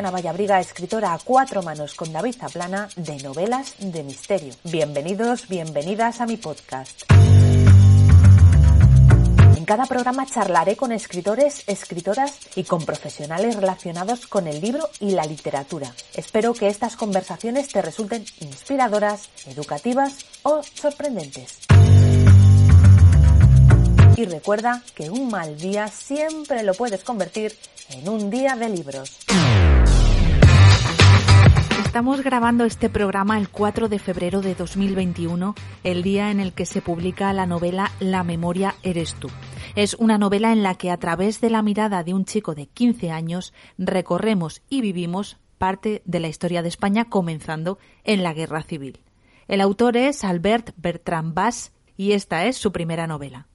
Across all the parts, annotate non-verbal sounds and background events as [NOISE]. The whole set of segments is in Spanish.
Hola, soy Ana Vallabriga, escritora a cuatro manos con David Zaplana de novelas de misterio. Bienvenidos, bienvenidas a mi podcast. En cada programa charlaré con escritores, escritoras y con profesionales relacionados con el libro y la literatura. Espero que estas conversaciones te resulten inspiradoras, educativas o sorprendentes. Y recuerda que un mal día siempre lo puedes convertir en un día de libros. Estamos grabando este programa el 4 de febrero de 2021, el día en el que se publica la novela La memoria eres tú. Es una novela en la que a través de la mirada de un chico de 15 años recorremos y vivimos parte de la historia de España comenzando en la Guerra Civil. El autor es Albert Bertrand Bass y esta es su primera novela.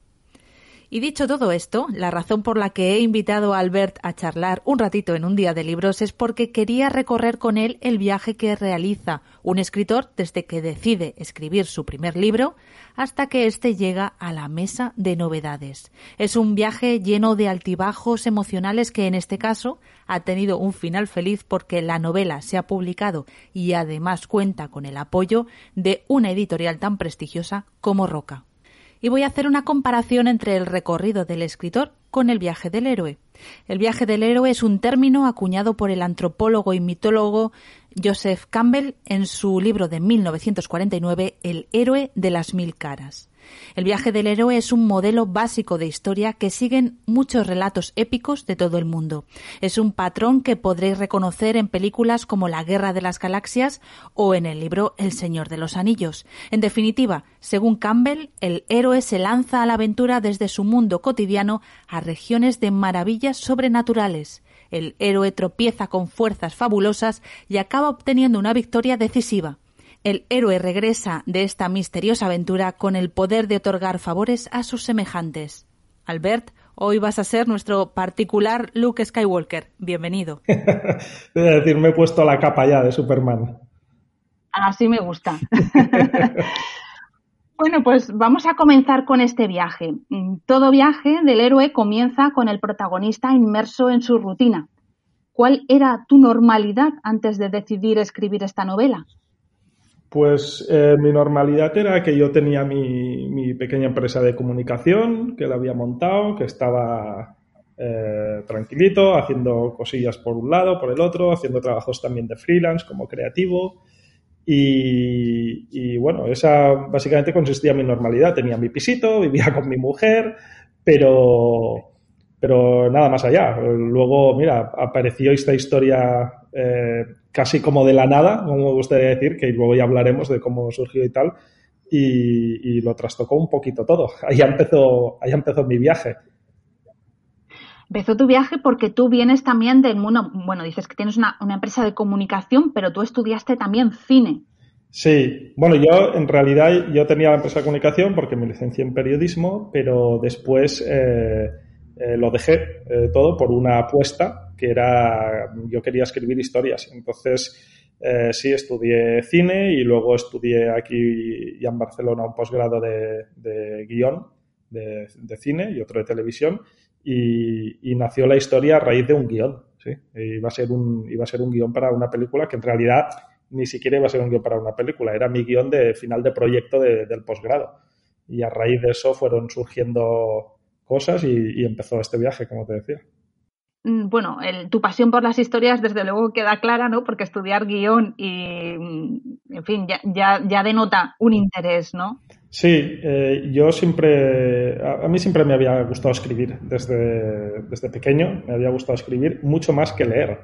Y dicho todo esto, la razón por la que he invitado a Albert a charlar un ratito en un día de libros es porque quería recorrer con él el viaje que realiza un escritor desde que decide escribir su primer libro hasta que éste llega a la mesa de novedades. Es un viaje lleno de altibajos emocionales que en este caso ha tenido un final feliz porque la novela se ha publicado y además cuenta con el apoyo de una editorial tan prestigiosa como Roca y voy a hacer una comparación entre el recorrido del escritor con el viaje del héroe. El viaje del héroe es un término acuñado por el antropólogo y mitólogo Joseph Campbell en su libro de 1949 El héroe de las mil caras. El viaje del héroe es un modelo básico de historia que siguen muchos relatos épicos de todo el mundo. Es un patrón que podréis reconocer en películas como La Guerra de las Galaxias o en el libro El Señor de los Anillos. En definitiva, según Campbell, el héroe se lanza a la aventura desde su mundo cotidiano a regiones de maravillas sobrenaturales. El héroe tropieza con fuerzas fabulosas y acaba obteniendo una victoria decisiva el héroe regresa de esta misteriosa aventura con el poder de otorgar favores a sus semejantes. Albert, hoy vas a ser nuestro particular Luke Skywalker. Bienvenido. [LAUGHS] es decir, me he puesto la capa ya de Superman. Así me gusta. [LAUGHS] bueno, pues vamos a comenzar con este viaje. Todo viaje del héroe comienza con el protagonista inmerso en su rutina. ¿Cuál era tu normalidad antes de decidir escribir esta novela? Pues eh, mi normalidad era que yo tenía mi, mi, pequeña empresa de comunicación, que la había montado, que estaba eh, tranquilito, haciendo cosillas por un lado, por el otro, haciendo trabajos también de freelance como creativo. Y, bueno, esa básicamente consistía en mi normalidad. Tenía mi pisito, [LAUGHS] vivía con mi mujer, pero, pero nada más allá. Luego, mira, apareció esta historia eh, casi como de la nada, como me gustaría decir, que luego ya hablaremos de cómo surgió y tal, y, y lo trastocó un poquito todo. [LAUGHS] Ahí empezó, ahí empezó mi viaje. Empezó tu viaje porque tú vienes también del mundo, bueno, dices que tienes una, una empresa de comunicación, pero tú estudiaste también cine. Sí, bueno, yo en realidad yo tenía la empresa de comunicación porque me licencié en periodismo, pero después eh, eh, lo dejé eh, todo por una apuesta que era, yo quería escribir historias. Entonces, eh, sí, estudié cine y luego estudié aquí ya en Barcelona un posgrado de, de guion de, de, cine y otro de televisión y, y, nació la historia a raíz de un guion. ¿sí? Iba, a ser un, iba a ser un guion para una película que en realidad ni siquiera iba a ser un guion para una película, era mi guion de final de proyecto de, del posgrado. Y a raíz de eso fueron surgiendo cosas y, y empezó este viaje, como te decía bueno, el, tu pasión por las historias desde luego queda clara, ¿no? Porque estudiar guion y, en fin, ya, ya, ya denota un interés, ¿no? Sí, eh, yo siempre, a, mí siempre me había gustado escribir desde, desde pequeño, me había gustado escribir mucho más que leer.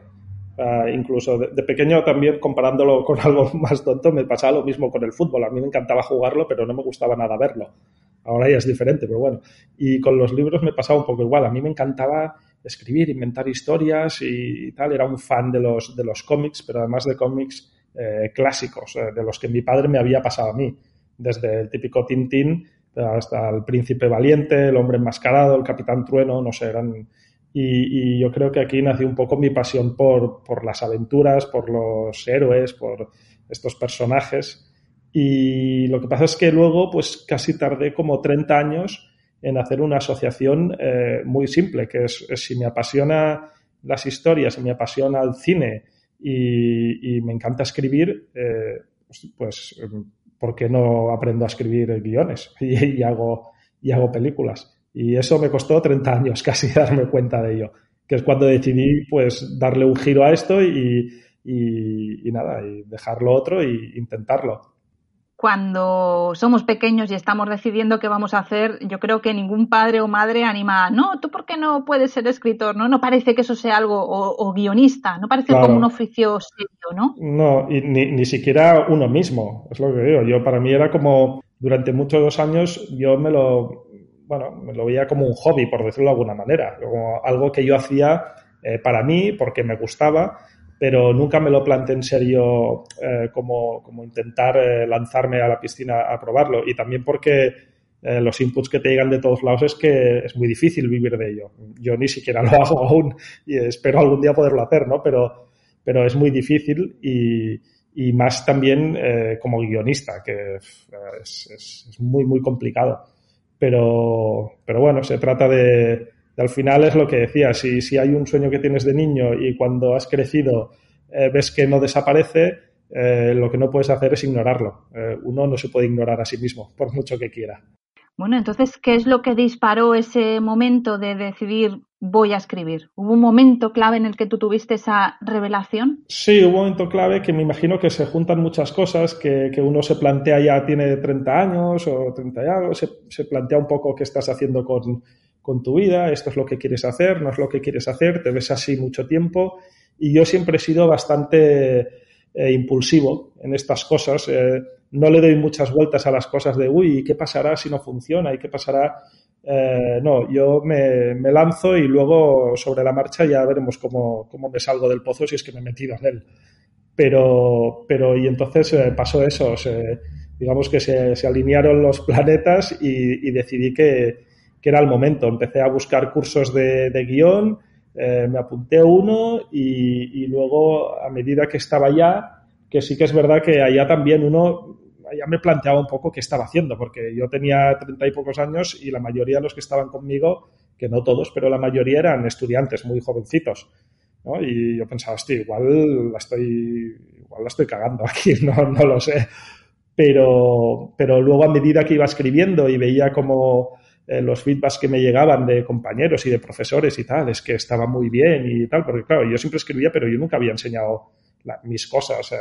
Uh, incluso de, de, pequeño también comparándolo con [LAUGHS] algo más tonto me pasaba lo mismo con el fútbol. A mí me encantaba jugarlo, pero no me gustaba nada verlo. Ahora ya es diferente, pero bueno. Y con los libros me pasaba un poco igual. A mí me encantaba escribir, inventar historias y, tal. Era un fan de los, de los cómics, pero además de cómics eh, clásicos, eh, de los que mi padre me había pasado a mí, desde el típico Tintín hasta el Príncipe Valiente, el Hombre Enmascarado, el Capitán Trueno, no sé, eran... Y, yo creo que aquí nació un poco mi pasión por, por las aventuras, por los héroes, por estos personajes. Y lo que pasa es que luego, pues casi tardé como 30 años en hacer una asociación eh, muy simple, que es, si me apasiona las historias, si me apasiona el cine y, me encanta escribir, eh, pues, ¿por qué no aprendo a escribir guiones [LAUGHS] y, hago, y hago películas? Y eso me costó 30 años [LAUGHS] casi darme cuenta de ello, que es cuando decidí pues darle un giro a esto y, y nada, y dejarlo otro e intentarlo cuando somos pequeños y estamos decidiendo qué vamos a hacer, yo creo que ningún padre o madre anima, no, tú por qué no puedes ser escritor, ¿no? No parece que eso sea algo, o, guionista, no parece como un oficio serio, ¿no? No, y ni, ni siquiera uno mismo, es lo que digo. Yo, para mí era como, durante muchos años, yo me lo, bueno, me lo veía como un hobby, por decirlo de alguna manera, como algo que yo hacía eh, para mí, porque me gustaba, pero nunca me lo planteé en serio eh, como, como, intentar eh, lanzarme a la piscina a probarlo. Y también porque eh, los inputs que te llegan de todos lados es que es muy difícil vivir de ello. Yo ni siquiera lo [LAUGHS] hago aún y espero algún día poderlo hacer, ¿no? Pero, pero es muy difícil y, y más también como guionista, que es, es, es, muy, muy complicado. Pero, pero bueno, se trata de, al final es lo que decía, si, si hay un sueño que tienes de niño y cuando has crecido eh, ves que no desaparece, eh, lo que no puedes hacer es ignorarlo. Eh, uno no se puede ignorar a sí mismo, por mucho que quiera. Bueno, entonces, ¿qué es lo que disparó ese momento de decidir voy a escribir? ¿Hubo un momento clave en el que tú tuviste esa revelación? Sí, hubo un momento clave que me imagino que se juntan muchas cosas, que, que uno se plantea ya tiene 30 años o 30 y algo, se, se plantea un poco qué estás haciendo con, con tu vida, esto es lo que quieres hacer, no es lo que quieres hacer, te ves así mucho tiempo y yo siempre he sido bastante eh, impulsivo en estas cosas. Eh, no le doy muchas vueltas a las cosas de, uy, ¿qué pasará si no funciona? ¿Y qué pasará? Eh, no, yo me, me, lanzo y luego sobre la marcha ya veremos cómo, cómo, me salgo del pozo si es que me he metido en él. Pero, pero y entonces pasó eso, digamos que se, se, alinearon los planetas y, y decidí que, que era el momento. Empecé a buscar cursos de, de guion, eh, me apunté uno y, luego a medida que estaba allá, que sí que es verdad que allá también uno, ya me planteaba un poco qué estaba haciendo, porque yo tenía treinta y pocos años y la mayoría de los que estaban conmigo, que no todos, pero la mayoría eran estudiantes muy jovencitos. ¿no? Y yo pensaba, hostia, igual la estoy, igual la estoy cagando aquí, [LAUGHS] no, no lo sé. Pero, pero luego a medida que iba escribiendo y veía como eh, los feedbacks que me llegaban de compañeros y de profesores y tal, es que estaba muy bien y tal, porque claro, yo siempre escribía, pero yo nunca había enseñado mis cosas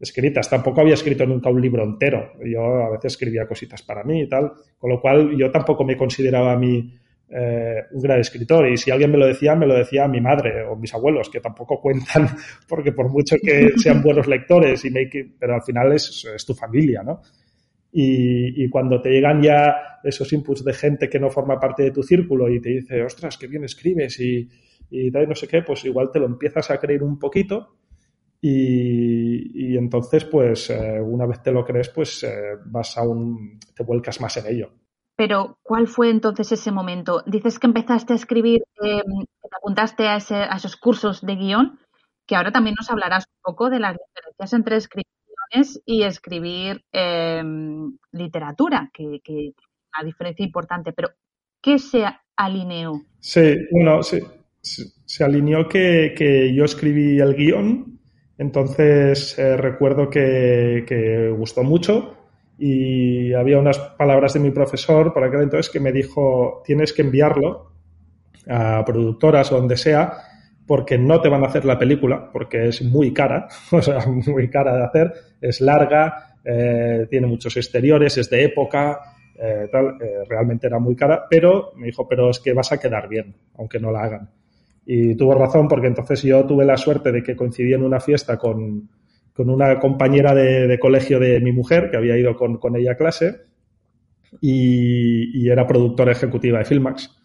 escritas, tampoco había escrito nunca un libro entero, yo a veces escribía cositas para mí y tal, con lo cual yo tampoco me consideraba a mí eh, un gran escritor. Y si alguien me lo decía, me lo decía mi madre o mis abuelos, que tampoco cuentan, [LAUGHS] porque por mucho que sean buenos lectores, y pero al final es, es tu familia, ¿no? Y, cuando te llegan ya esos inputs de gente que no forma parte de tu círculo y te dice, ostras, qué bien escribes y, y no sé qué, pues igual te lo empiezas a creer un poquito y, entonces, pues eh, una vez te lo crees, pues eh, vas a un, te vuelcas más en ello. Pero, ¿cuál fue entonces ese momento? Dices que empezaste a escribir, eh, te apuntaste a, ese, a esos cursos de guion, que ahora también nos hablarás un poco de las diferencias entre escribir y escribir em, literatura, que, es una diferencia importante. Pero, ¿qué se alineó? Sí, bueno, se alineó que, yo escribí el guion, entonces eh, recuerdo que, que, gustó mucho y había unas palabras de mi profesor por aquel entonces que me dijo, tienes que enviarlo a productoras o donde sea porque no te van a hacer la película, porque es muy cara, [LAUGHS] o sea, muy cara de hacer, es larga, eh, tiene muchos exteriores, es de época, eh, tal, eh, realmente era muy cara, pero me dijo, pero es que vas a quedar bien, aunque no la hagan. Y tuvo razón, porque entonces yo tuve la suerte de que coincidí en una fiesta con, con una compañera de, colegio de mi mujer, que había ido con, con ella a clase, y, y era productora ejecutiva de Filmax.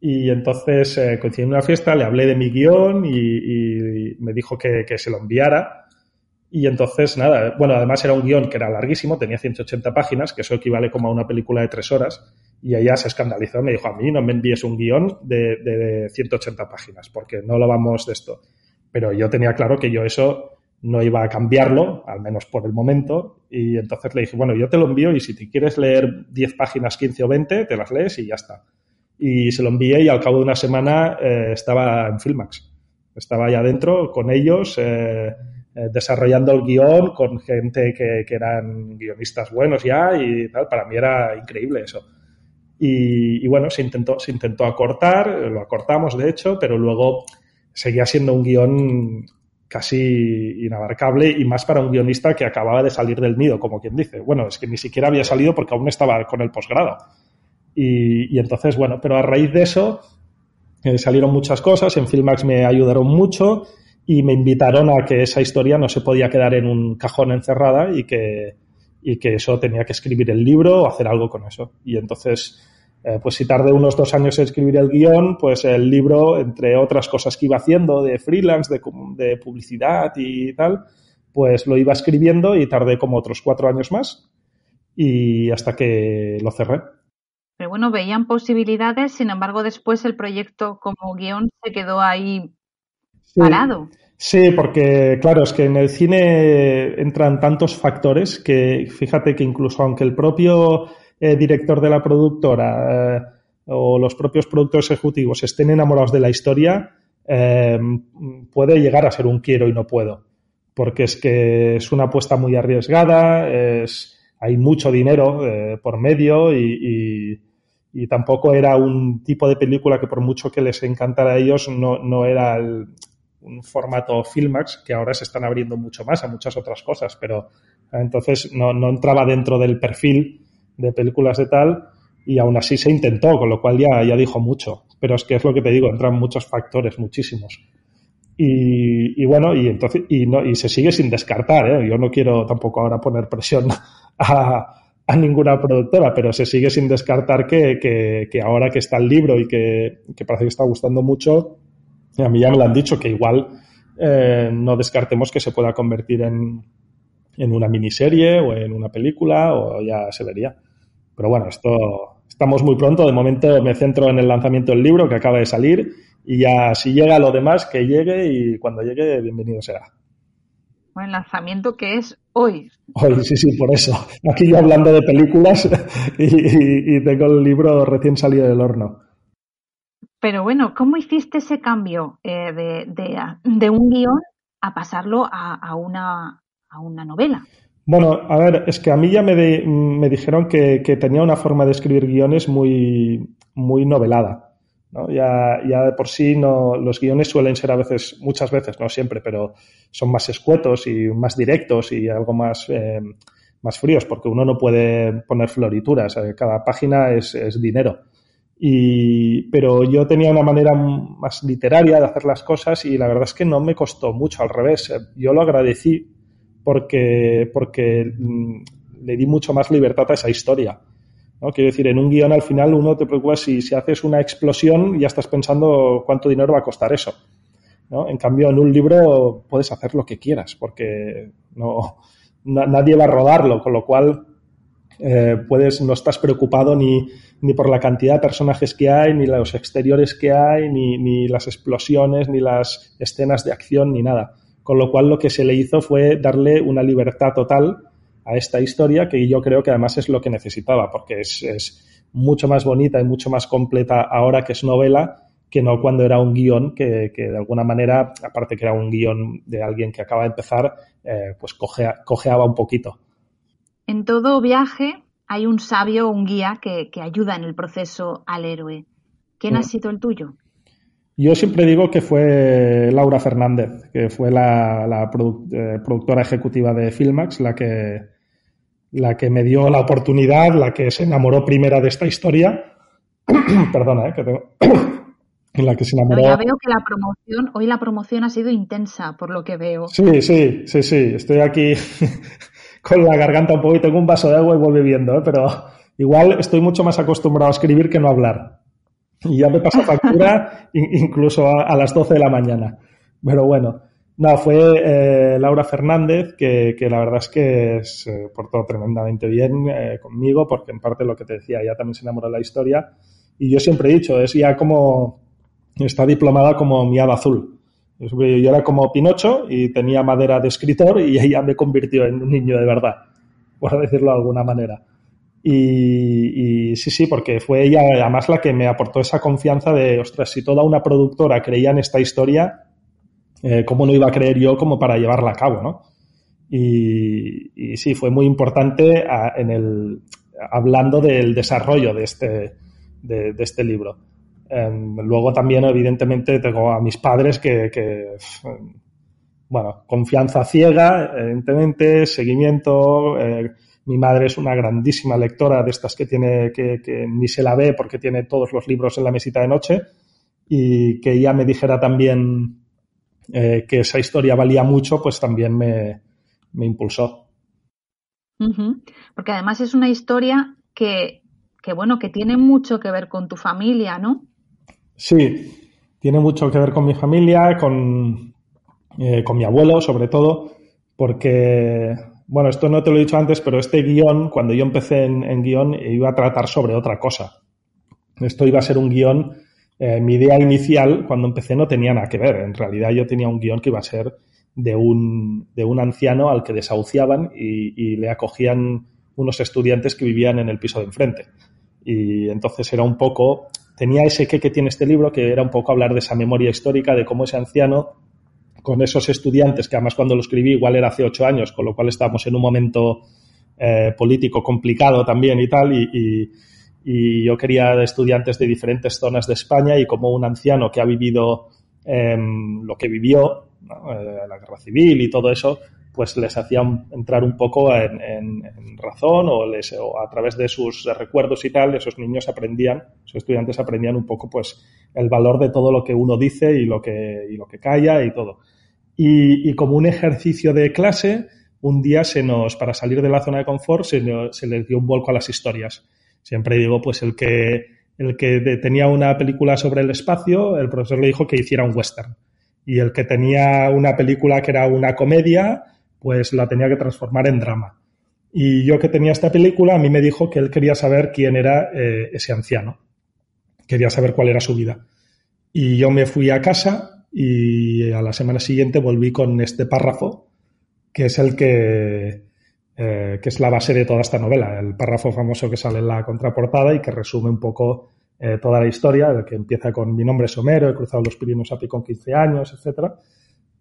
Y entonces eh, coincidí en una fiesta, le hablé de mi guion y, me dijo que, que, se lo enviara. Y entonces, nada, bueno, además era un guion que era larguísimo, tenía 180 páginas, que eso equivale como a una película de tres horas. Y ella se escandalizó, me dijo, a mí no me envíes un guion de, de 180 páginas, porque no lo vamos de esto. Pero yo tenía claro que yo eso no iba a cambiarlo, al menos por el momento, y entonces le dije, bueno, yo te lo envío y si te quieres leer 10 páginas, 15 o 20, te las lees y ya está. Y se lo envié y al cabo de una semana eh, estaba en Filmax. Estaba allá adentro con ellos, eh, eh, desarrollando el guion con gente que, que, eran guionistas buenos ya y tal. Para mí era increíble eso. Y, y bueno, se intentó, se intentó acortar, lo acortamos de hecho, pero luego seguía siendo un guion casi inabarcable y más para un guionista que acababa de salir del nido, como quien dice. Bueno, es que ni siquiera había salido porque aún estaba con el posgrado. Y, entonces, bueno, pero a raíz de eso eh, salieron muchas cosas, en Filmax me ayudaron mucho y me invitaron a que esa historia no se podía quedar en un cajón encerrada y que, y que eso tenía que escribir el libro o hacer algo con eso. Y entonces eh, pues si tardé unos dos años en escribir el guion, pues el libro, entre otras cosas que iba haciendo de freelance, de, de, publicidad y tal, pues lo iba escribiendo y tardé como otros cuatro años más y hasta que lo cerré. Pero bueno, veían posibilidades, sin embargo, después el proyecto como guion se quedó ahí sí. parado. Sí, porque claro, es que en el cine entran tantos factores que fíjate que incluso aunque el propio eh, director de la productora eh, o los propios productores ejecutivos estén enamorados de la historia, eh, puede llegar a ser un quiero y no puedo. Porque es que es una apuesta muy arriesgada, es, hay mucho dinero eh, por medio y, y, y, tampoco era un tipo de película que por mucho que les encantara a ellos no, no era un formato Filmax que ahora se están abriendo mucho más a muchas otras cosas, pero entonces no, no entraba dentro del perfil de películas de tal y aún así se intentó, con lo cual ya, ya dijo mucho. Pero es que es lo que te digo, entran muchos factores, muchísimos. Y, y bueno, y entonces, y no, y se sigue sin descartar, ¿eh? Yo no quiero tampoco ahora poner presión [LAUGHS] a, a ninguna productora, pero se sigue sin descartar que, que, ahora que está el libro y que, que parece que está gustando mucho, a mí ya me lo han dicho que igual eh, no descartemos que se pueda convertir en, en una miniserie o en una película o ya se vería. Pero bueno, esto estamos muy pronto. De momento me centro en el lanzamiento del libro que acaba de salir y ya si llega lo demás, que llegue y cuando llegue, bienvenido será. Bueno, el lanzamiento que es hoy. Hoy, sí, sí, por eso. Aquí yo hablando de películas [LAUGHS] y, y, y tengo el libro recién salido del horno. Pero bueno, ¿cómo hiciste ese cambio eh, de, de, de, un guion a pasarlo a, a, una, a una novela? Bueno, a ver, es que a mí ya me, de, me dijeron que, que, tenía una forma de escribir guiones muy, muy novelada. ¿No? Ya, ya de por sí no, los guiones suelen ser a veces, muchas veces, no siempre, pero son más escuetos y más directos y algo más, eh, más fríos, porque uno no puede poner florituras. Cada página es, es dinero. Y, pero yo tenía una manera más literaria de hacer las cosas y la verdad es que no me costó mucho, al revés. Yo lo agradecí porque, porque le di mucho más libertad a esa historia. ¿No? Quiero decir, en un guion al final uno te preocupa si, si haces una explosión ya estás pensando cuánto dinero va a costar eso. ¿no? En cambio, en un libro puedes hacer lo que quieras porque no, na, nadie va a rodarlo, con lo cual eh, puedes, no estás preocupado ni, ni por la cantidad de personajes que hay, ni los exteriores que hay, ni, ni las explosiones, ni las escenas de acción, ni nada con lo cual lo que se le hizo fue darle una libertad total a esta historia que yo creo que además es lo que necesitaba, porque es, es mucho más bonita y mucho más completa ahora que es novela que no cuando era un guion que, que de alguna manera, aparte que era un guion de alguien que acaba de empezar, eh, pues cojea, cojeaba un poquito. En todo viaje hay un sabio, un guía que, que ayuda en el proceso al héroe. ¿Quién mm. ha sido el tuyo? Yo siempre digo que fue Laura Fernández, que fue la, la produ eh, productora ejecutiva de Filmax, la que, la que me dio la oportunidad, la que se enamoró primera de esta historia. [CLEARS THROAT] Perdona, eh, que tengo. [CLEARS THROAT] en la que se enamoró. No, ya veo que la promoción, hoy la promoción ha sido intensa, por lo que veo. Sí, sí, sí, sí. Estoy aquí [LAUGHS] con la garganta un poco y tengo un vaso de agua y voy bebiendo, ¿eh? pero igual estoy mucho más acostumbrado a escribir que no a hablar. Y ya me pasa factura [LAUGHS] incluso a, a, las 12 de la mañana. Pero bueno, No, fue eh, Laura Fernández, que, que, la verdad es que se portó tremendamente bien eh, conmigo, porque en parte lo que te decía, ella también se enamoró de la historia. Y yo siempre he dicho, es ya como, está diplomada como mi hada azul. Yo era como Pinocho y tenía madera de escritor y ella me convirtió en un niño de verdad, por decirlo de alguna manera. Y, sí, sí, porque fue ella además la que me aportó esa confianza de, ostras, si toda una productora creía en esta historia, eh, ¿cómo no iba a creer yo como para llevarla a cabo, no? Y, sí, fue muy importante en el, hablando del desarrollo de este, de, este libro. Um, luego también, evidentemente, tengo a mis padres que, que bueno, confianza ciega, evidentemente, seguimiento, eh, mi madre es una grandísima lectora de estas que tiene, que, que, ni se la ve porque tiene todos los libros en la mesita de noche y que ella me dijera también eh, que esa historia valía mucho, pues también me, me impulsó. Uh -huh. Porque además es una historia que, que, bueno, que tiene mucho que ver con tu familia, ¿no? Sí, tiene mucho que ver con mi familia, con, eh, con mi abuelo sobre todo, porque bueno, esto no te lo he dicho antes, pero este guion, cuando yo empecé en, en guion, iba a tratar sobre otra cosa. Esto iba a ser un guion, eh, mi idea inicial cuando empecé no tenía nada que ver. En realidad yo tenía un guion que iba a ser de un, de un anciano al que desahuciaban y, le acogían unos estudiantes que vivían en el piso de enfrente. Y entonces era un poco, tenía ese que que tiene este libro, que era un poco hablar de esa memoria histórica, de cómo ese anciano con esos estudiantes, que además cuando lo escribí igual era hace ocho años, con lo cual estábamos en un momento eh, político complicado también y tal, y, yo quería estudiantes de diferentes zonas de España y como un anciano que ha vivido eh, lo que vivió, ¿no? eh, la guerra civil y todo eso, pues les hacía entrar un poco en, razón o, les, a través de sus recuerdos y tal, esos niños aprendían, esos estudiantes aprendían un poco pues el valor de todo lo que uno dice y lo que, y lo que calla y todo. Y, como un ejercicio de clase, un día se nos, para salir de la zona de confort, se, se les dio un vuelco a las historias. Siempre digo, pues el que, el que tenía una película sobre el espacio, el profesor le dijo que hiciera un western. Y el que tenía una película que era una comedia, pues la tenía que transformar en drama. Y yo que tenía esta película, a mí me dijo que él quería saber quién era eh, ese anciano. Quería saber cuál era su vida. Y yo me fui a casa y a la semana siguiente volví con este párrafo, que es el que, eh, que es la base de toda esta novela, el párrafo famoso que sale en la contraportada y que resume un poco eh, toda la historia, el que empieza con mi nombre es Homero, he cruzado los Pirineos a pie con 15 años, etcétera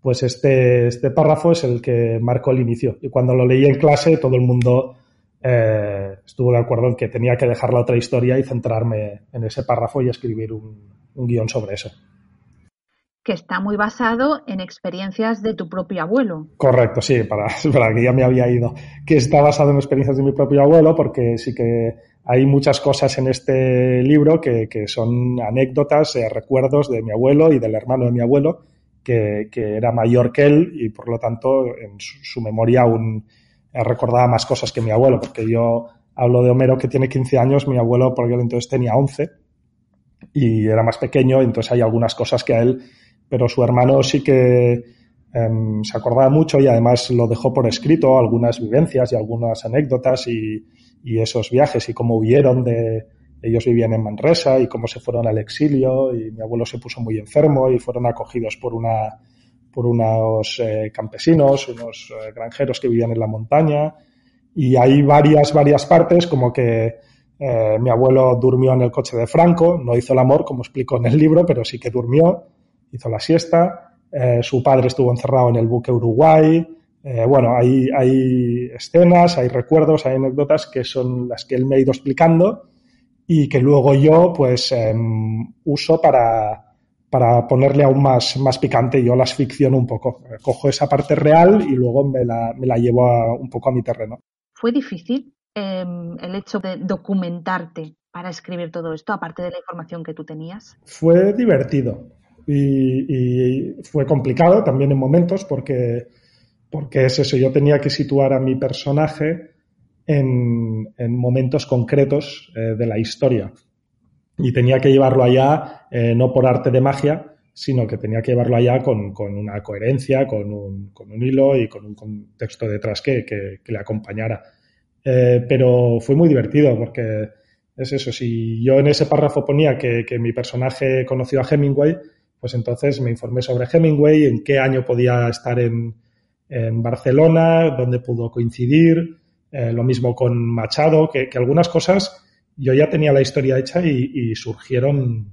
pues este, este párrafo es el que marcó el inicio. Y cuando lo leí en clase, todo el mundo eh, estuvo de acuerdo en que tenía que dejar la otra historia y centrarme en ese párrafo y escribir un, un guion sobre eso. Que está muy basado en experiencias de tu propio abuelo. Correcto, sí, para, [LAUGHS] para que ya me había ido. Que está basado en experiencias de mi propio abuelo, porque sí que hay muchas cosas en este libro que, que son anécdotas, eh, recuerdos de mi abuelo y del hermano de mi abuelo, que, era mayor que él y por lo tanto en su, memoria aún recordaba más cosas que mi abuelo, porque yo hablo de Homero que tiene 15 años, mi abuelo por aquel entonces tenía 11 y era más pequeño, entonces hay algunas cosas que a él, pero su hermano sí que eh, se acordaba mucho y además lo dejó por escrito, algunas vivencias y algunas anécdotas y, y esos viajes y cómo huyeron de, ellos vivían en Manresa y cómo se fueron al exilio y mi abuelo se puso muy enfermo y fueron acogidos por una por unos eh, campesinos, unos eh, granjeros que vivían en la montaña. Y hay varias varias partes como que eh, mi abuelo durmió en el coche de Franco, no hizo el amor como explico en el libro, pero sí que durmió, hizo la siesta, su padre estuvo encerrado en el buque Uruguay, bueno, hay, hay escenas, hay recuerdos, hay anécdotas que son las que él me ha ido explicando y que luego yo pues eh, uso para, para ponerle aún más, más picante. Yo las ficciono un poco. Cojo esa parte real y luego me la, me la llevo a, un poco a mi terreno. ¿Fue difícil eh, el hecho de documentarte para escribir todo esto, aparte de la información que tú tenías? Fue divertido y, y fue complicado también en momentos porque, porque es eso, yo tenía que situar a mi personaje en, en momentos concretos eh, de la historia. Y tenía que llevarlo allá, eh, no por arte de magia, sino que tenía que llevarlo allá con, una coherencia, con un, con un, hilo y con un contexto detrás que, que, le acompañara. Eh, pero fue muy divertido porque es eso, si yo en ese párrafo ponía que, que mi personaje conoció a Hemingway, pues entonces me informé sobre Hemingway, en qué año podía estar en, en Barcelona, dónde pudo coincidir, eh, lo mismo con Machado, que, algunas cosas yo ya tenía la historia hecha y, surgieron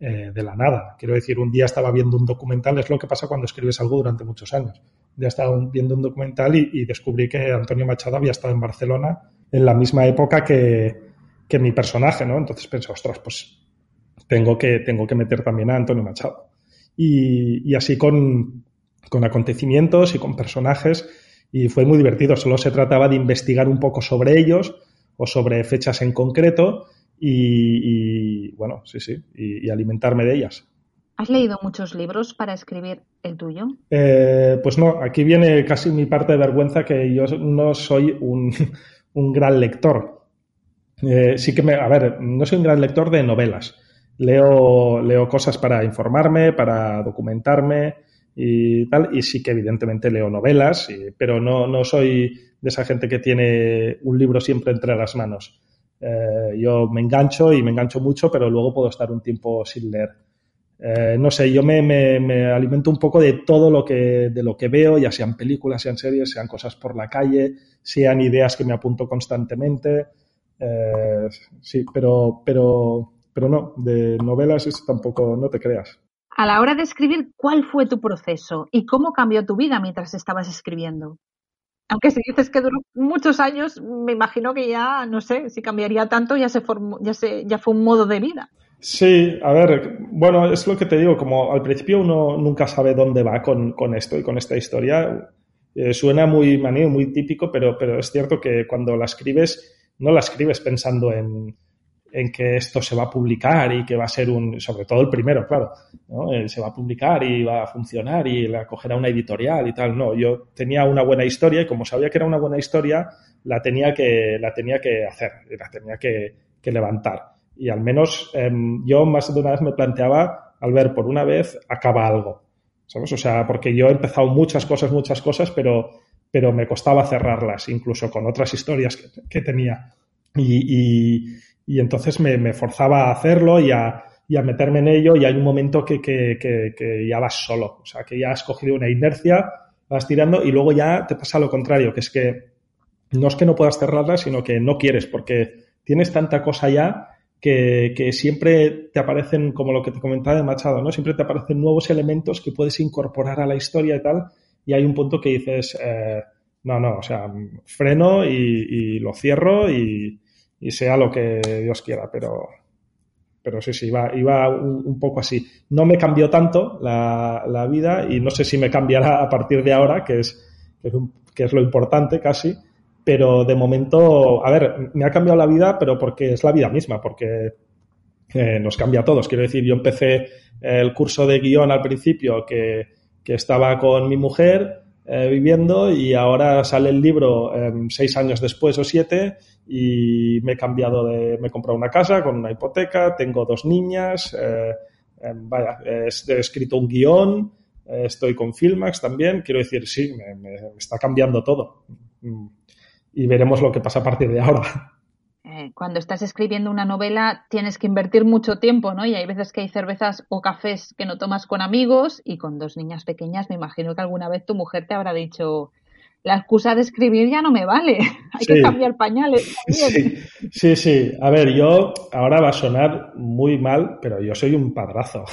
eh, de la nada. Quiero decir, un día estaba viendo un documental, es lo que pasa cuando escribes algo durante muchos años. Día estaba viendo un documental y, descubrí que Antonio Machado había estado en Barcelona en la misma época que, que mi personaje, ¿no? Entonces pensé, ostras, pues tengo que, tengo que meter también a Antonio Machado. Y, así con, con, acontecimientos y con personajes. Y fue muy divertido. Solo se trataba de investigar un poco sobre ellos o sobre fechas en concreto y, bueno, sí, sí, y, alimentarme de ellas. ¿Has leído muchos libros para escribir el tuyo? Eh, pues no, aquí viene casi mi parte de vergüenza que yo no soy un, [LAUGHS] un gran lector. Eh, sí que me, a ver, no soy un gran lector de novelas. Leo, leo cosas para informarme, para documentarme y tal, y sí que evidentemente leo novelas, pero no, no soy de esa gente que tiene un libro siempre entre las manos. Eh, yo me engancho y me engancho mucho, pero luego puedo estar un tiempo sin leer. Eh, no sé, yo me, me, alimento un poco de todo lo que, de lo que veo, ya sean películas, sean series, sean cosas por la calle, sean ideas que me apunto constantemente. Eh, sí, pero, pero pero no, de novelas tampoco, no te creas. A la hora de escribir, ¿cuál fue tu proceso y cómo cambió tu vida mientras estabas escribiendo? Aunque si dices que duró muchos años, me imagino que ya, no sé, si cambiaría tanto, ya se formó, ya se, ya fue un modo de vida. Sí, a ver, bueno, es lo que te digo, como al principio uno nunca sabe dónde va con, con esto y con esta historia. Eh, suena muy manío, muy típico, pero, pero es cierto que cuando la escribes, no la escribes pensando en, en que esto se va a publicar y que va a ser un, sobre todo el primero, claro. Eh, se va a publicar y va a funcionar y la cogerá una editorial y tal. No, yo tenía una buena historia y como sabía que era una buena historia, la tenía que, la tenía que hacer, la tenía que, que levantar. Y al menos em, yo más de una vez me planteaba, al ver por una vez, acaba algo. ¿Sabes? O sea, porque yo he empezado muchas cosas, muchas cosas, pero, pero me costaba cerrarlas, incluso con otras historias que, que tenía. y, y entonces me, me forzaba a hacerlo y a, y a, meterme en ello y hay un momento que, que, que, que, ya vas solo, o sea, que ya has cogido una inercia, vas tirando y luego ya te pasa lo contrario, que es que no es que no puedas cerrarla, sino que no quieres porque tienes tanta cosa ya que, que siempre te aparecen, como lo que te comentaba de Machado, ¿no? Siempre te aparecen nuevos elementos que puedes incorporar a la historia y tal y hay un punto que dices, eh, no, no, o sea, freno y, y lo cierro y, y sea lo que Dios quiera, pero, pero sí, sí, iba, iba un, poco así. No me cambió tanto la, la, vida y no sé si me cambiará a partir de ahora, que es, que es, lo importante casi, pero de momento, a ver, me ha cambiado la vida, pero porque es la vida misma, porque eh, nos cambia a todos. Quiero decir, yo empecé el curso de guion al principio que, que estaba con mi mujer eh, viviendo y ahora sale el libro eh, seis años después o siete y me he cambiado de, me he comprado una casa con una hipoteca, tengo dos niñas, eh, em, vaya, he, escrito un guion, estoy con Filmax también, quiero decir, sí, me, me, está cambiando todo. Mm. Y veremos lo que pasa a partir de ahora. Eh, cuando estás escribiendo una novela tienes que invertir mucho tiempo, ¿no? Y hay veces que hay cervezas o cafés que no tomas con amigos y con dos niñas pequeñas me imagino que alguna vez tu mujer te habrá dicho, la excusa de escribir ya no me vale, [LAUGHS] hay que cambiar pañales. [LAUGHS] Sí, sí, sí, a ver, yo ahora va a sonar muy mal, pero yo soy un padrazo.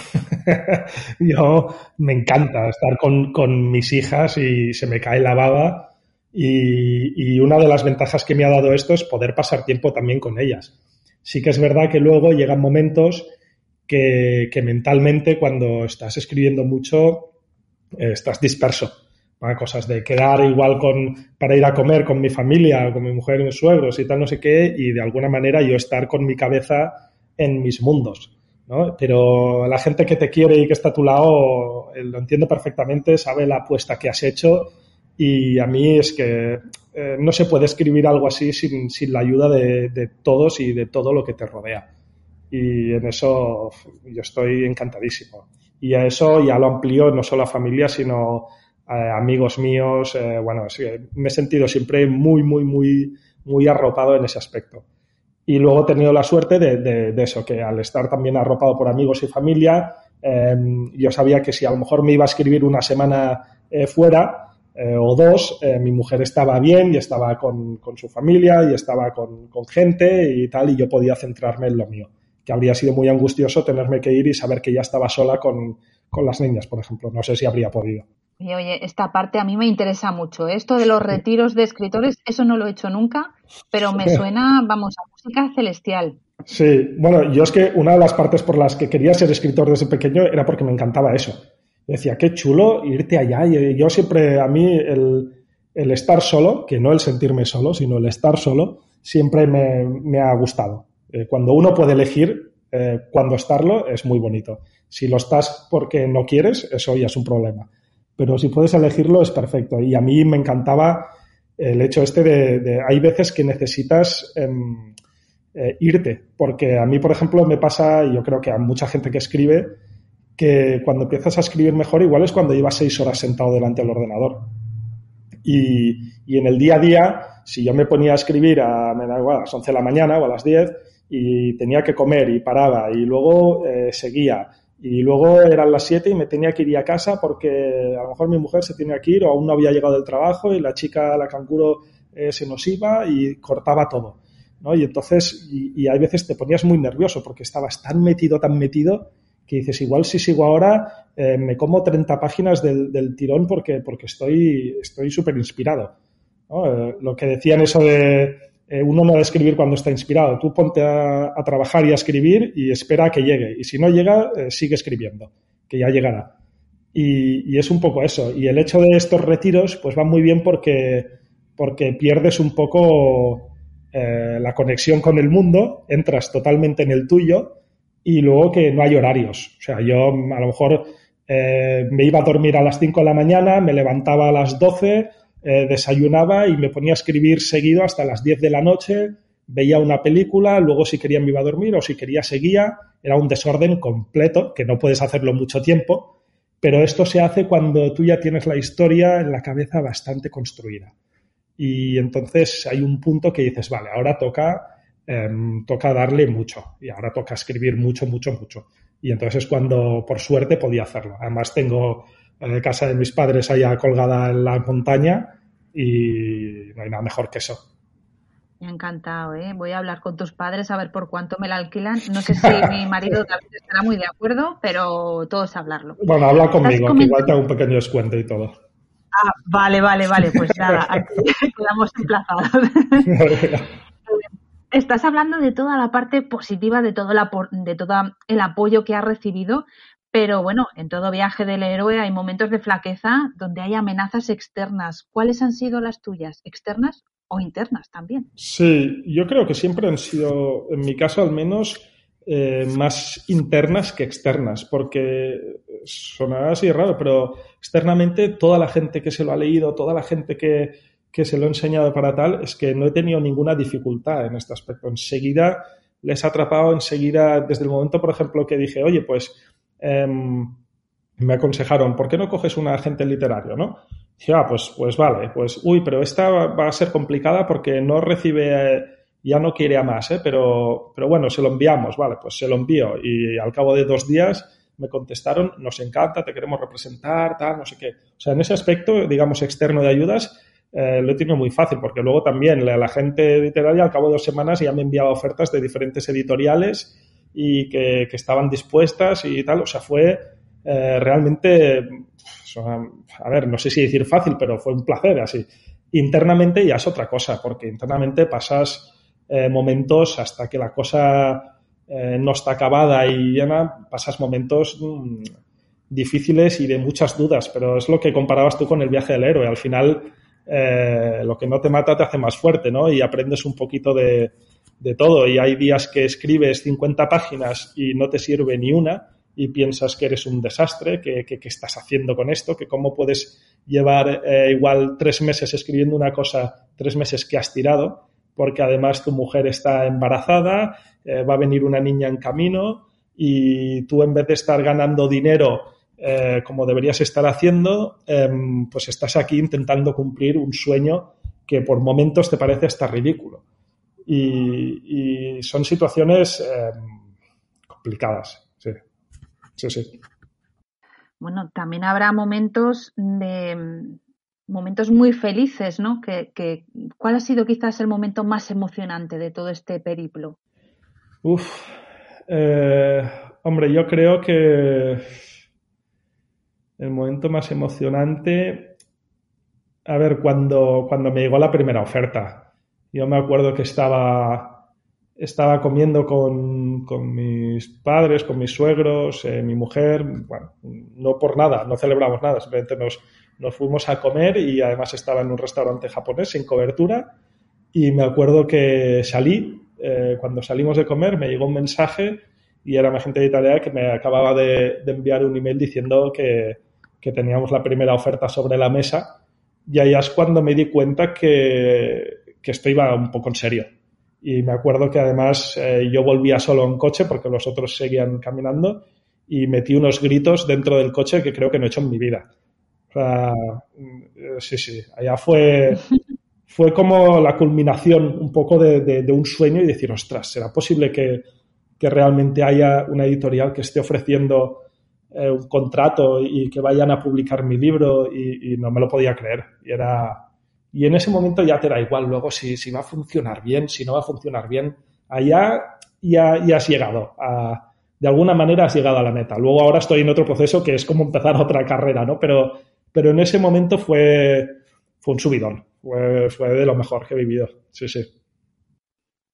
[LAUGHS] yo me encanta estar con, con, mis hijas y se me cae la baba y, una de las ventajas que me ha dado esto es poder pasar tiempo también con ellas. Sí que es verdad que luego llegan momentos que, que mentalmente cuando estás escribiendo mucho eh, estás disperso cosas de quedar igual con, para ir a comer con mi familia, con mi mujer y mis suegros y tal, no sé qué, y de alguna manera yo estar con mi cabeza en mis mundos. ¿no? Pero la gente que te quiere y que está a tu lado lo entiende perfectamente, sabe la apuesta que has hecho y a mí es que eh, no se puede escribir algo así sin, sin la ayuda de, de, todos y de todo lo que te rodea. Y en eso yo estoy encantadísimo. Y eso ya lo amplió no solo a familia, sino a amigos míos. Eh, bueno, me he sentido siempre muy, muy, muy, muy arropado en ese aspecto. Y luego he tenido la suerte de, de, eso, que al estar también arropado por amigos y familia, em, yo sabía que si a lo mejor me iba a escribir una semana eh, fuera eh, o dos, eh, mi mujer estaba bien y estaba con, con su familia y estaba con, con, gente y tal, y yo podía centrarme en lo mío. Que habría sido muy angustioso tenerme que ir y saber que ya estaba sola con, con las niñas, por ejemplo. No sé si habría podido. Y oye, esta parte a mí me interesa mucho. Esto de los retiros de escritores, eso no lo he hecho nunca, pero me suena, vamos, a música celestial. Sí, bueno, yo es que una de las partes por las que quería ser escritor desde pequeño era porque me encantaba eso. Decía, qué chulo irte allá. Y yo siempre, a mí, el, el estar solo, que no el sentirme solo, sino el estar solo, siempre me, me ha gustado. Eh, cuando uno puede elegir eh, cuándo estarlo, es muy bonito. Si lo estás porque no quieres, eso ya es un problema pero si puedes elegirlo es perfecto. Y a mí me encantaba el hecho este de, hay veces que necesitas em, eh, irte, porque a mí, por ejemplo, me pasa, y yo creo que a mucha gente que escribe, que cuando empiezas a escribir mejor, igual es cuando llevas seis horas sentado delante del ordenador. Y, y en el día a día, si yo me ponía a escribir a, me las 11 de la mañana o a las 10 y tenía que comer y paraba y luego eh, seguía y luego eran las 7 y me tenía que ir a casa porque a lo mejor mi mujer se tenía que ir o aún no había llegado del trabajo y la chica, la canguro, eh, se nos iba y cortaba todo. ¿no? Y entonces, y, hay veces te ponías muy nervioso porque estabas tan metido, tan metido, que dices, igual si sigo ahora, eh, me como 30 páginas del, del, tirón porque, porque estoy súper inspirado. Eh, lo que decían eso de eh, uno no debe escribir cuando está inspirado. Tú ponte a, trabajar y a escribir y espera a que llegue. Y si no llega, sigue escribiendo, que ya llegará. Y, es un poco eso. Y el hecho de estos retiros, pues va muy bien porque, porque pierdes un poco la conexión con el mundo, entras totalmente en el tuyo y luego que no hay horarios. O sea, yo a lo mejor me iba a dormir a las 5 de la mañana, me levantaba a las 12 eh, desayunaba y me ponía a escribir seguido hasta las 10 de la noche, veía una película, luego si quería me iba a dormir o si quería seguía, era un desorden completo, que no puedes hacerlo mucho tiempo, pero esto se hace cuando tú ya tienes la historia en la cabeza bastante construida. Y entonces hay un punto que dices, vale, ahora toca, em, toca darle mucho y ahora toca escribir mucho, mucho, mucho. Y entonces es cuando por suerte podía hacerlo. Además tengo la casa de mis padres allá colgada en la montaña y no hay nada mejor que eso. Me ha encantado, ¿eh? Voy a hablar con tus padres a ver por cuánto me la alquilan. No sé si mi [LAUGHS] marido estará muy de acuerdo, pero todos hablarlo. Bueno, habla conmigo, que igual te hago un pequeño descuento y todo. Ah, vale, vale, vale. Pues nada, aquí [LAUGHS] quedamos emplazados. [LAUGHS] Estás hablando de toda la parte positiva, de todo, de todo el apoyo que has recibido, pero bueno, en todo viaje del héroe hay momentos de flaqueza donde hay amenazas externas. ¿Cuáles han sido las tuyas? ¿Externas o internas también? Sí, yo creo que siempre han sido, en mi caso al menos, eh, más internas que externas, porque sonará así raro, pero externamente toda la gente que se lo ha leído, toda la gente que, que se lo ha enseñado para tal, es que no he tenido ninguna dificultad en este aspecto. Enseguida les ha atrapado, enseguida, desde el momento, por ejemplo, que dije, oye, pues Em, me aconsejaron, ¿por qué no coges un agente literario, no? Dije, ah, pues, pues vale, pues, uy, pero esta va a ser complicada porque no recibe, ya no quiere a más, ¿eh? pero, pero bueno, se lo enviamos, vale, pues se lo envío. Y al cabo de dos días me contestaron, nos encanta, te queremos representar, tal, no sé qué. O sea, en ese aspecto, digamos, externo de ayudas, eh, lo tenido muy fácil, porque luego también la, la gente literaria, al cabo de dos semanas, ya me enviaba ofertas de diferentes editoriales y que, estaban dispuestas y tal. O sea, fue eh, realmente, a ver, no sé si decir fácil, pero fue un placer así. Internamente ya es otra cosa, porque internamente pasas eh, momentos hasta que la cosa eh, no está acabada y llena, pasas momentos mm, difíciles y de muchas dudas, pero es lo que comparabas tú con el viaje del héroe. Al final, lo que no te mata te hace más fuerte, ¿no? Y aprendes un poquito de, de todo y hay días que escribes 50 páginas y no te sirve ni una y piensas que eres un desastre, que, que, estás haciendo con esto, que cómo puedes llevar eh, igual tres meses escribiendo una cosa, tres meses que has tirado, porque además tu mujer está embarazada, eh, va a venir una niña en camino, y tú en vez de estar ganando dinero eh, como deberías estar haciendo, em, pues estás aquí intentando cumplir un sueño que por momentos te parece hasta ridículo. Y, son situaciones em, complicadas, sí. Sí, sí. Bueno, también habrá momentos de momentos muy felices, ¿no? Que, ¿Cuál ha sido quizás el momento más emocionante de todo este periplo? Uf, eh, hombre, yo creo que el momento más emocionante, a ver, cuando, cuando me llegó la primera oferta. Yo me acuerdo que estaba, estaba comiendo con, mis padres, con mis suegros, eh, mi mujer, bueno, no por nada, no celebramos nada, simplemente nos, nos fuimos a comer y además estaba en un restaurante japonés sin cobertura y me acuerdo que salí, eh, cuando salimos de comer me llegó un mensaje y era mi gente de Italia que me acababa de enviar un email diciendo que, que teníamos la primera oferta sobre la mesa y ahí es cuando me di cuenta que, esto iba un poco en serio. Y me acuerdo que además eh, yo volvía solo en coche porque los otros seguían caminando y metí unos gritos dentro del coche que creo que no he hecho en mi vida. O sea, mm, sí, sí, allá fue, [LAUGHS] fue como la culminación un poco de, un sueño y decir, ostras, ¿será posible que, que realmente haya una editorial que esté ofreciendo eh, un contrato y que vayan a publicar mi libro y, no me lo podía creer. Y, era, y en ese momento ya te da igual luego si, si va a funcionar bien, si no va a funcionar bien. Allá ya, ya has llegado. A, de alguna manera has llegado a la meta. Luego ahora estoy en otro proceso que es como empezar otra carrera, ¿no? Pero, pero en ese momento fue, fue un subidón. Fue, fue de lo mejor que he vivido. Sí, sí.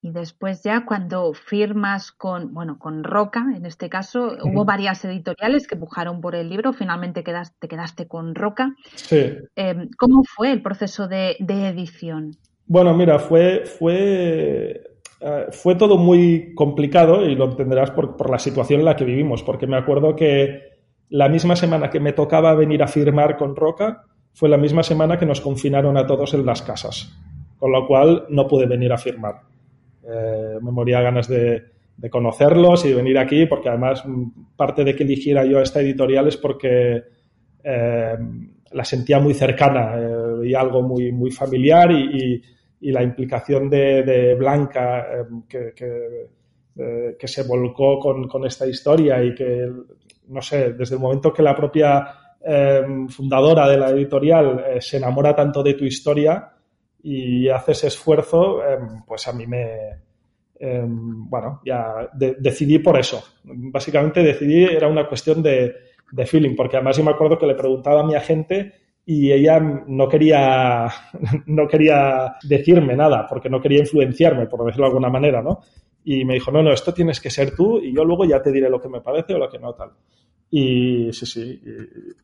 Y después ya cuando firmas con, bueno, con Roca, en este caso, hubo varias editoriales que pujaron por el libro, finalmente quedaste, te quedaste con Roca. Sí. Em, ¿Cómo fue el proceso de, edición? Bueno, mira, fue, fue, eh, fue todo muy complicado y lo entenderás por, por la situación en la que vivimos, porque me acuerdo que la misma semana que me tocaba venir a firmar con Roca, fue la misma semana que nos confinaron a todos en las casas, con lo cual no pude venir a firmar. Eh, me moría ganas de, conocerlos y de venir aquí, porque además mm, parte de que eligiera yo esta editorial es porque eh, la sentía muy cercana eh, y algo muy, muy familiar y, la implicación de, Blanca que, que, se volcó con, esta historia y que, no sé, desde el momento que la propia fundadora de la editorial se enamora tanto de tu historia, y haces esfuerzo, em, pues a mí me, em, bueno, ya decidí por eso. Básicamente decidí, era una cuestión de, feeling, porque además yo me acuerdo que le preguntaba a mi agente y ella no quería, [LAUGHS] no quería decirme nada, porque no quería influenciarme, por decirlo de alguna manera, ¿no? Y me dijo, no, no, esto tienes que ser tú y yo luego ya te diré lo que me parece o lo que no, tal. Y sí, sí,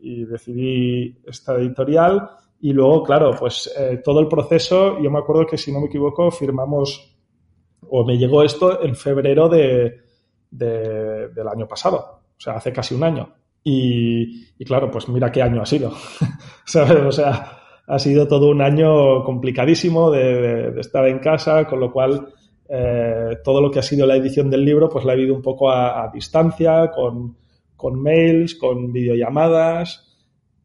y decidí esta editorial y luego, claro, pues eh, todo el proceso, yo me acuerdo que si no me equivoco, firmamos, o me llegó esto en febrero de, del año pasado, o sea, hace casi un año. Y, claro, pues mira qué año ha sido. [LAUGHS] O sea, ha sido todo un año complicadísimo de, estar en casa, con lo cual eh, todo lo que ha sido la edición del libro, pues la he vivido un poco a, distancia, con, con mails, con videollamadas.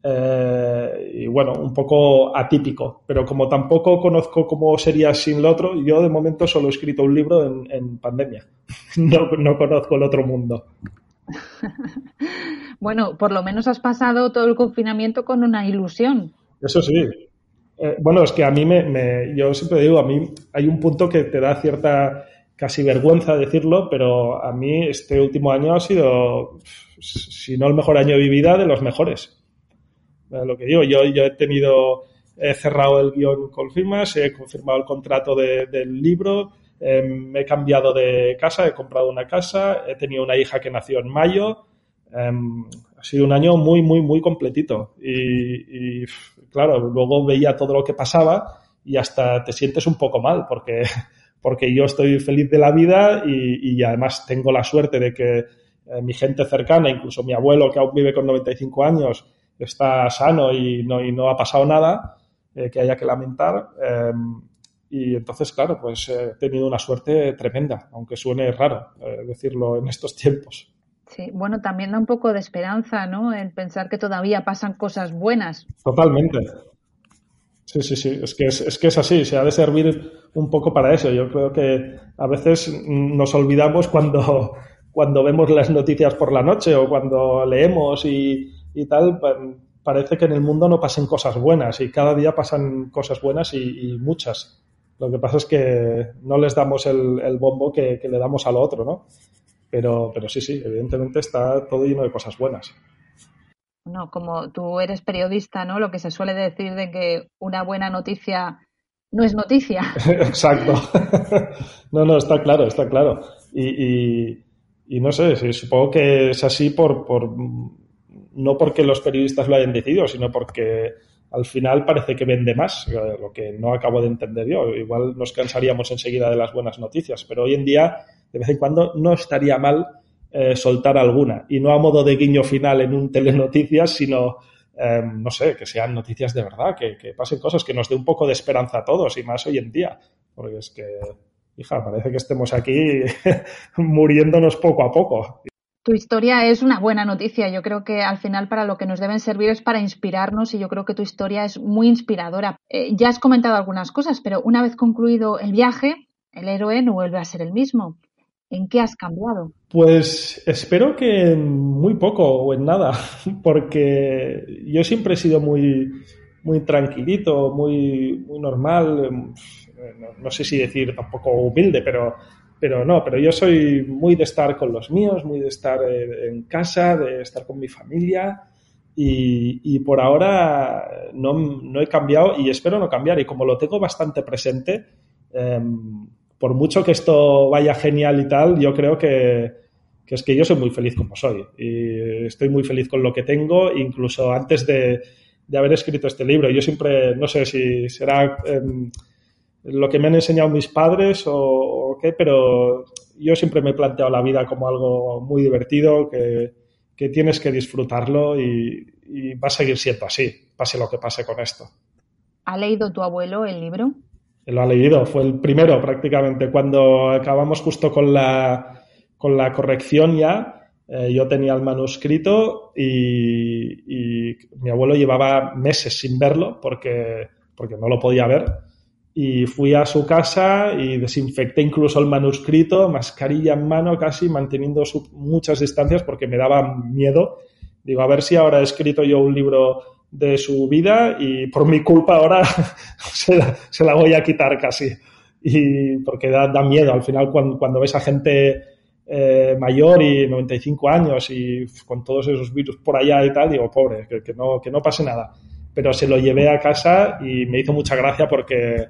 Eh, y bueno, un poco atípico, pero como tampoco conozco cómo sería sin lo otro, yo de momento solo he escrito un libro en, pandemia. [LAUGHS] No, no, conozco el otro mundo. [LAUGHS] bueno, por lo menos has pasado todo el confinamiento con una ilusión. Eso sí. Eh, bueno, es que a mí me, yo siempre digo, a mí hay un punto que te da cierta casi vergüenza decirlo, pero a mí este último año ha sido, si no el mejor año de mi vida, de los mejores lo que digo, yo, yo he tenido, he cerrado el guion con firmas, he confirmado el contrato del libro, em, me he cambiado de casa, he comprado una casa, he tenido una hija que nació en mayo. Em, ha sido un año muy, muy, muy completito. Y, claro, luego veía todo lo que pasaba y hasta te sientes un poco mal porque, [LAUGHS] porque yo estoy feliz de la vida y, además tengo la suerte de que eh, mi gente cercana, incluso mi abuelo que aún vive con 95 años, está sano y no, y no ha pasado nada eh, que haya que lamentar. Em, y entonces, claro, pues he tenido una suerte tremenda, aunque suene raro eh, decirlo en estos tiempos. Sí, bueno, también da un poco de esperanza, ¿no? El pensar que todavía pasan cosas buenas. Totalmente. Sí, sí, sí, es que es, que es así, se ha de servir un poco para eso. Yo creo que a veces nos olvidamos cuando, cuando vemos las noticias por la noche o cuando leemos y, tal, parece que en el mundo no pasen cosas buenas y cada día pasan cosas buenas y, muchas. Lo que pasa es que no les damos el, bombo que, que, le damos al otro, ¿no? Pero, pero sí, sí, evidentemente está todo lleno de cosas buenas. No, como tú eres periodista, ¿no? Lo que se suele decir de que una buena noticia no es noticia. [LAUGHS] Exacto. [LAUGHS] no, no, está claro, está claro. Y, y, no sé, supongo que es así por, por no porque los periodistas lo hayan decidido, sino porque al final parece que vende más, lo que no acabo de entender yo. Igual nos cansaríamos enseguida de las buenas noticias, pero hoy en día, de vez en cuando, no estaría mal eh, soltar alguna. Y no a modo de guiño final en un telenoticias, sino, em, no sé, que sean noticias de verdad, que, que pasen cosas, que nos dé un poco de esperanza a todos y más hoy en día. Porque es que, hija, parece que estemos aquí [LAUGHS] muriéndonos poco a poco. Tu historia es una buena noticia. Yo creo que al final para lo que nos deben servir es para inspirarnos y yo creo que tu historia es muy inspiradora. Eh, ya has comentado algunas cosas, pero una vez concluido el viaje, el héroe no vuelve a ser el mismo. ¿En qué has cambiado? Pues espero que en muy poco o en nada, [LAUGHS] porque yo siempre he sido muy, muy tranquilito, muy, muy normal, no, no sé si decir tampoco humilde, pero pero no, pero yo soy muy de estar con los míos, muy de estar eh, en casa, de estar con mi familia y, por ahora no, he cambiado y espero no cambiar. Y como lo tengo bastante presente, em, por mucho que esto vaya genial y tal, yo creo que, es que yo soy muy feliz como soy y estoy muy feliz con lo que tengo, incluso antes de, haber escrito este libro. Yo siempre, no sé si será... Em, lo que me han enseñado mis padres o, qué, pero yo siempre me he planteado la vida como algo muy divertido, que, tienes que disfrutarlo y, va a seguir siendo así, pase lo que pase con esto. ¿Ha leído tu abuelo el libro? Lo ha leído, fue el primero prácticamente. Cuando acabamos justo con la, con la corrección ya, eh, yo tenía el manuscrito y, y, mi abuelo llevaba meses sin verlo porque, porque no lo podía ver y fui a su casa y desinfecté incluso el manuscrito, mascarilla en mano casi, manteniendo muchas distancias porque me daba miedo. Digo, a ver si ahora he escrito yo un libro de su vida y por mi culpa ahora [LAUGHS] se, la, voy a quitar casi. Y porque da, miedo al final cuando, ves a gente eh, mayor y 95 años y con todos esos virus por allá y tal, digo, pobre, que, no, que no pase nada. Pero se lo llevé a casa y me hizo mucha gracia porque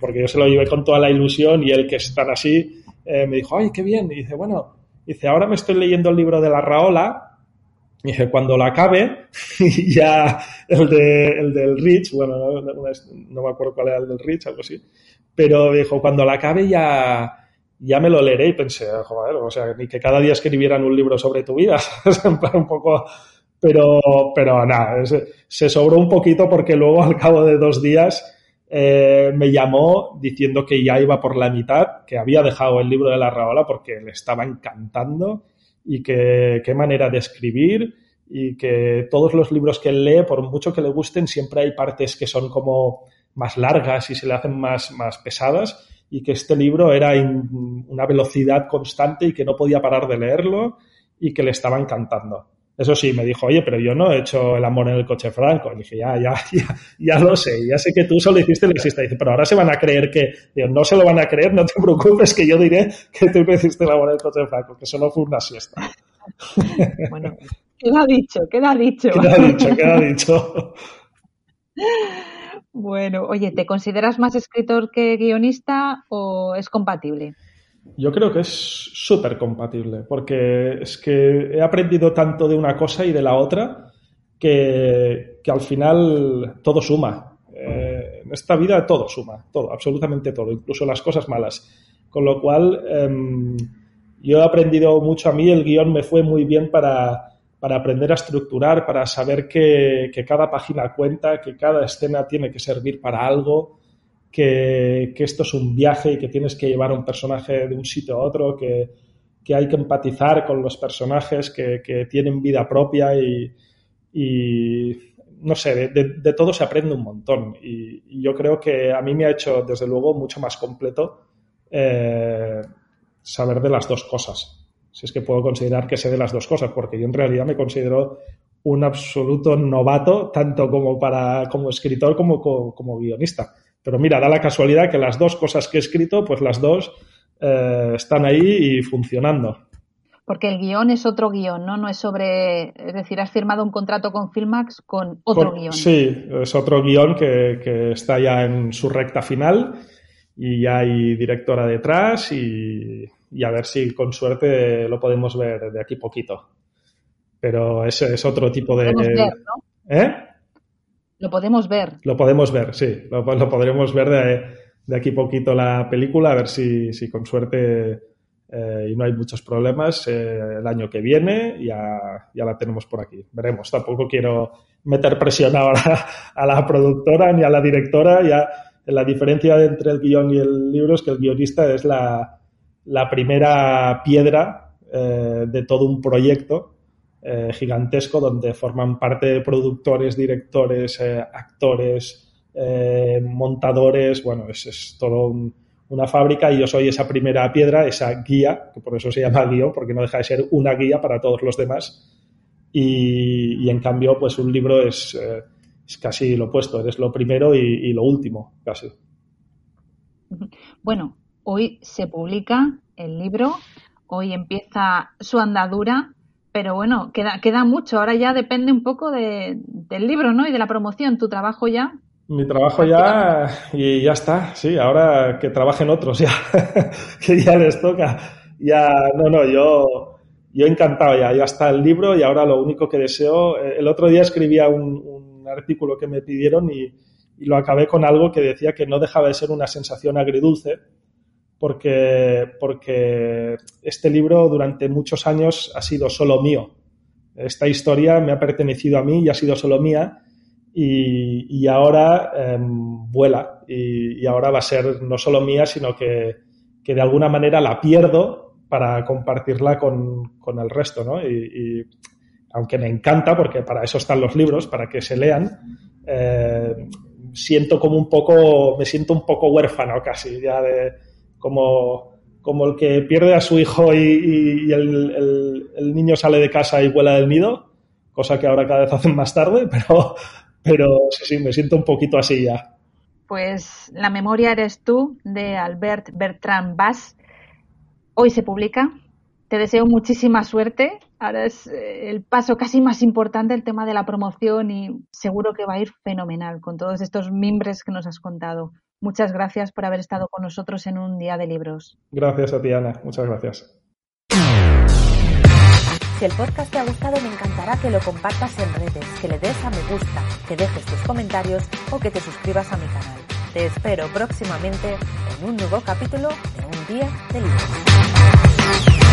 porque yo se lo llevé con toda la ilusión y él que es tan así eh, me dijo, ay, qué bien. Y dice, bueno, dice, ahora me estoy leyendo el libro de la Raola. Y dice, cuando lo acabe, [LAUGHS] ya el, de, el del Rich, bueno, no, me acuerdo cuál era el del Rich, algo así, pero dijo, cuando lo acabe ya, ya me lo leeré y pensé, joder, o sea, ni que cada día escribieran un libro sobre tu vida, [LAUGHS] un poco, pero, pero nada, se sobró un poquito porque luego [LAUGHS] al cabo de dos días eh, me llamó diciendo que ya iba por la mitad, que había dejado el libro de la Raola porque le estaba encantando y que qué manera de escribir y que todos los libros que él lee, por mucho que le gusten, siempre hay partes que son como más largas y se le hacen más, más pesadas y que este libro era una velocidad constante y que no podía parar de leerlo y que le estaba encantando. Eso sí, me dijo, oye, pero yo no he hecho el amor en el coche franco. Y dije, ya, ya, [LAUGHS] ya, ya lo sé, ya sé que tú solo hiciste la siesta. Dice, pero ahora se van a creer que, digo, no se lo van a creer, no te [LAUGHS] preocupes, que yo diré que tú hiciste el amor en el coche franco, que solo fue una siesta. [LAUGHS] Bueno, queda dicho, queda dicho. Queda dicho, queda dicho. Bueno, oye, ¿te consideras más escritor que guionista o es compatible? Yo creo que es súper compatible, porque es que he aprendido tanto de una cosa y de la otra que, al final todo suma. Eh, en esta vida todo suma, todo, absolutamente todo, incluso las cosas malas. Con lo cual, em, yo he aprendido mucho a mí, el guion me fue muy bien para, aprender a estructurar, para saber que, que cada página cuenta, que cada escena tiene que servir para algo que, esto es un viaje y que tienes que llevar a un personaje de un sitio a otro, que, hay que empatizar con los personajes que, tienen vida propia y, no sé, de, todo se aprende un montón. Y, yo creo que a mí me ha hecho, desde luego, mucho más completo eh, saber de las dos cosas. Si es que puedo considerar que sé de las dos cosas, porque yo en realidad me considero un absoluto novato, tanto como para como escritor como, como, guionista. Pero mira, da la casualidad que las dos cosas que he escrito, pues las dos eh, están ahí y funcionando. Porque el guion es otro guion, ¿no? No es sobre, es decir, has firmado un contrato con Filmax con otro guion. Sí, es otro guion que, está ya en su recta final y ya hay directora detrás y, a ver si con suerte lo podemos ver de aquí poquito. Pero ese es otro tipo de... Ver, ¿no? ¿Eh? Lo podemos ver. Lo podemos ver, sí. Lo, podremos ver de, de, aquí poquito la película, a ver si, si con suerte eh, y no hay muchos problemas, eh, el año que viene ya, ya la tenemos por aquí. Veremos. Tampoco quiero meter presión ahora [LAUGHS] a la productora ni a la directora. Ya la diferencia entre el guion y el libro es que el guionista es la, la primera piedra eh, de todo un proyecto gigantesco donde forman parte productores, directores, actores, montadores. Bueno, es, es todo un una fábrica y yo soy esa primera piedra, esa guía, que por eso se llama guion, porque no deja de ser una guía para todos los demás. Y, en cambio, pues un libro es, eh, es, casi lo opuesto, eres lo primero y, lo último, casi. Bueno, hoy se publica el libro, hoy empieza su andadura, pero bueno, queda, queda mucho. Ahora ya depende un poco de, del libro, ¿no? Y de la promoción. Tu trabajo ya mi trabajo ya y ya está, sí, ahora que trabajen otros ya, [LAUGHS] que ya les toca. Ya, no, no, yo, yo encantado ya, ya está el libro y ahora lo único que deseo, eh, el otro día escribía un, artículo que me pidieron y, y, lo acabé con algo que decía que no dejaba de ser una sensación agridulce porque, porque este libro durante muchos años ha sido solo mío. Esta historia me ha pertenecido a mí y ha sido solo mía y, ahora em, vuela y, ahora va a ser no solo mía, sino que, de alguna manera la pierdo para compartirla con, el resto, ¿no? Y, aunque me encanta, porque para eso están los libros, para que se lean, eh, siento como un poco, me siento un poco huérfano casi, ya de como, como el que pierde a su hijo y, el, el niño sale de casa y vuela del nido, cosa que ahora cada vez hacen más tarde, [LAUGHS] pero, pero sí, sí, me siento un poquito así ya. Pues La memoria eres tú, de Albert Bertrand Bass. Hoy se publica. Te deseo muchísima suerte. Ahora es eh, el paso casi más importante, el tema de la promoción, y seguro que va a ir fenomenal con todos estos mimbres que nos has contado. Muchas gracias por haber estado con nosotros en un día de libros. Gracias a ti, Ana. Muchas gracias. Si el podcast te ha gustado, me encantará que lo compartas en redes, que le des a me gusta, que dejes tus comentarios o que te suscribas a mi canal. Te espero próximamente en un nuevo capítulo de Un Día de Libros.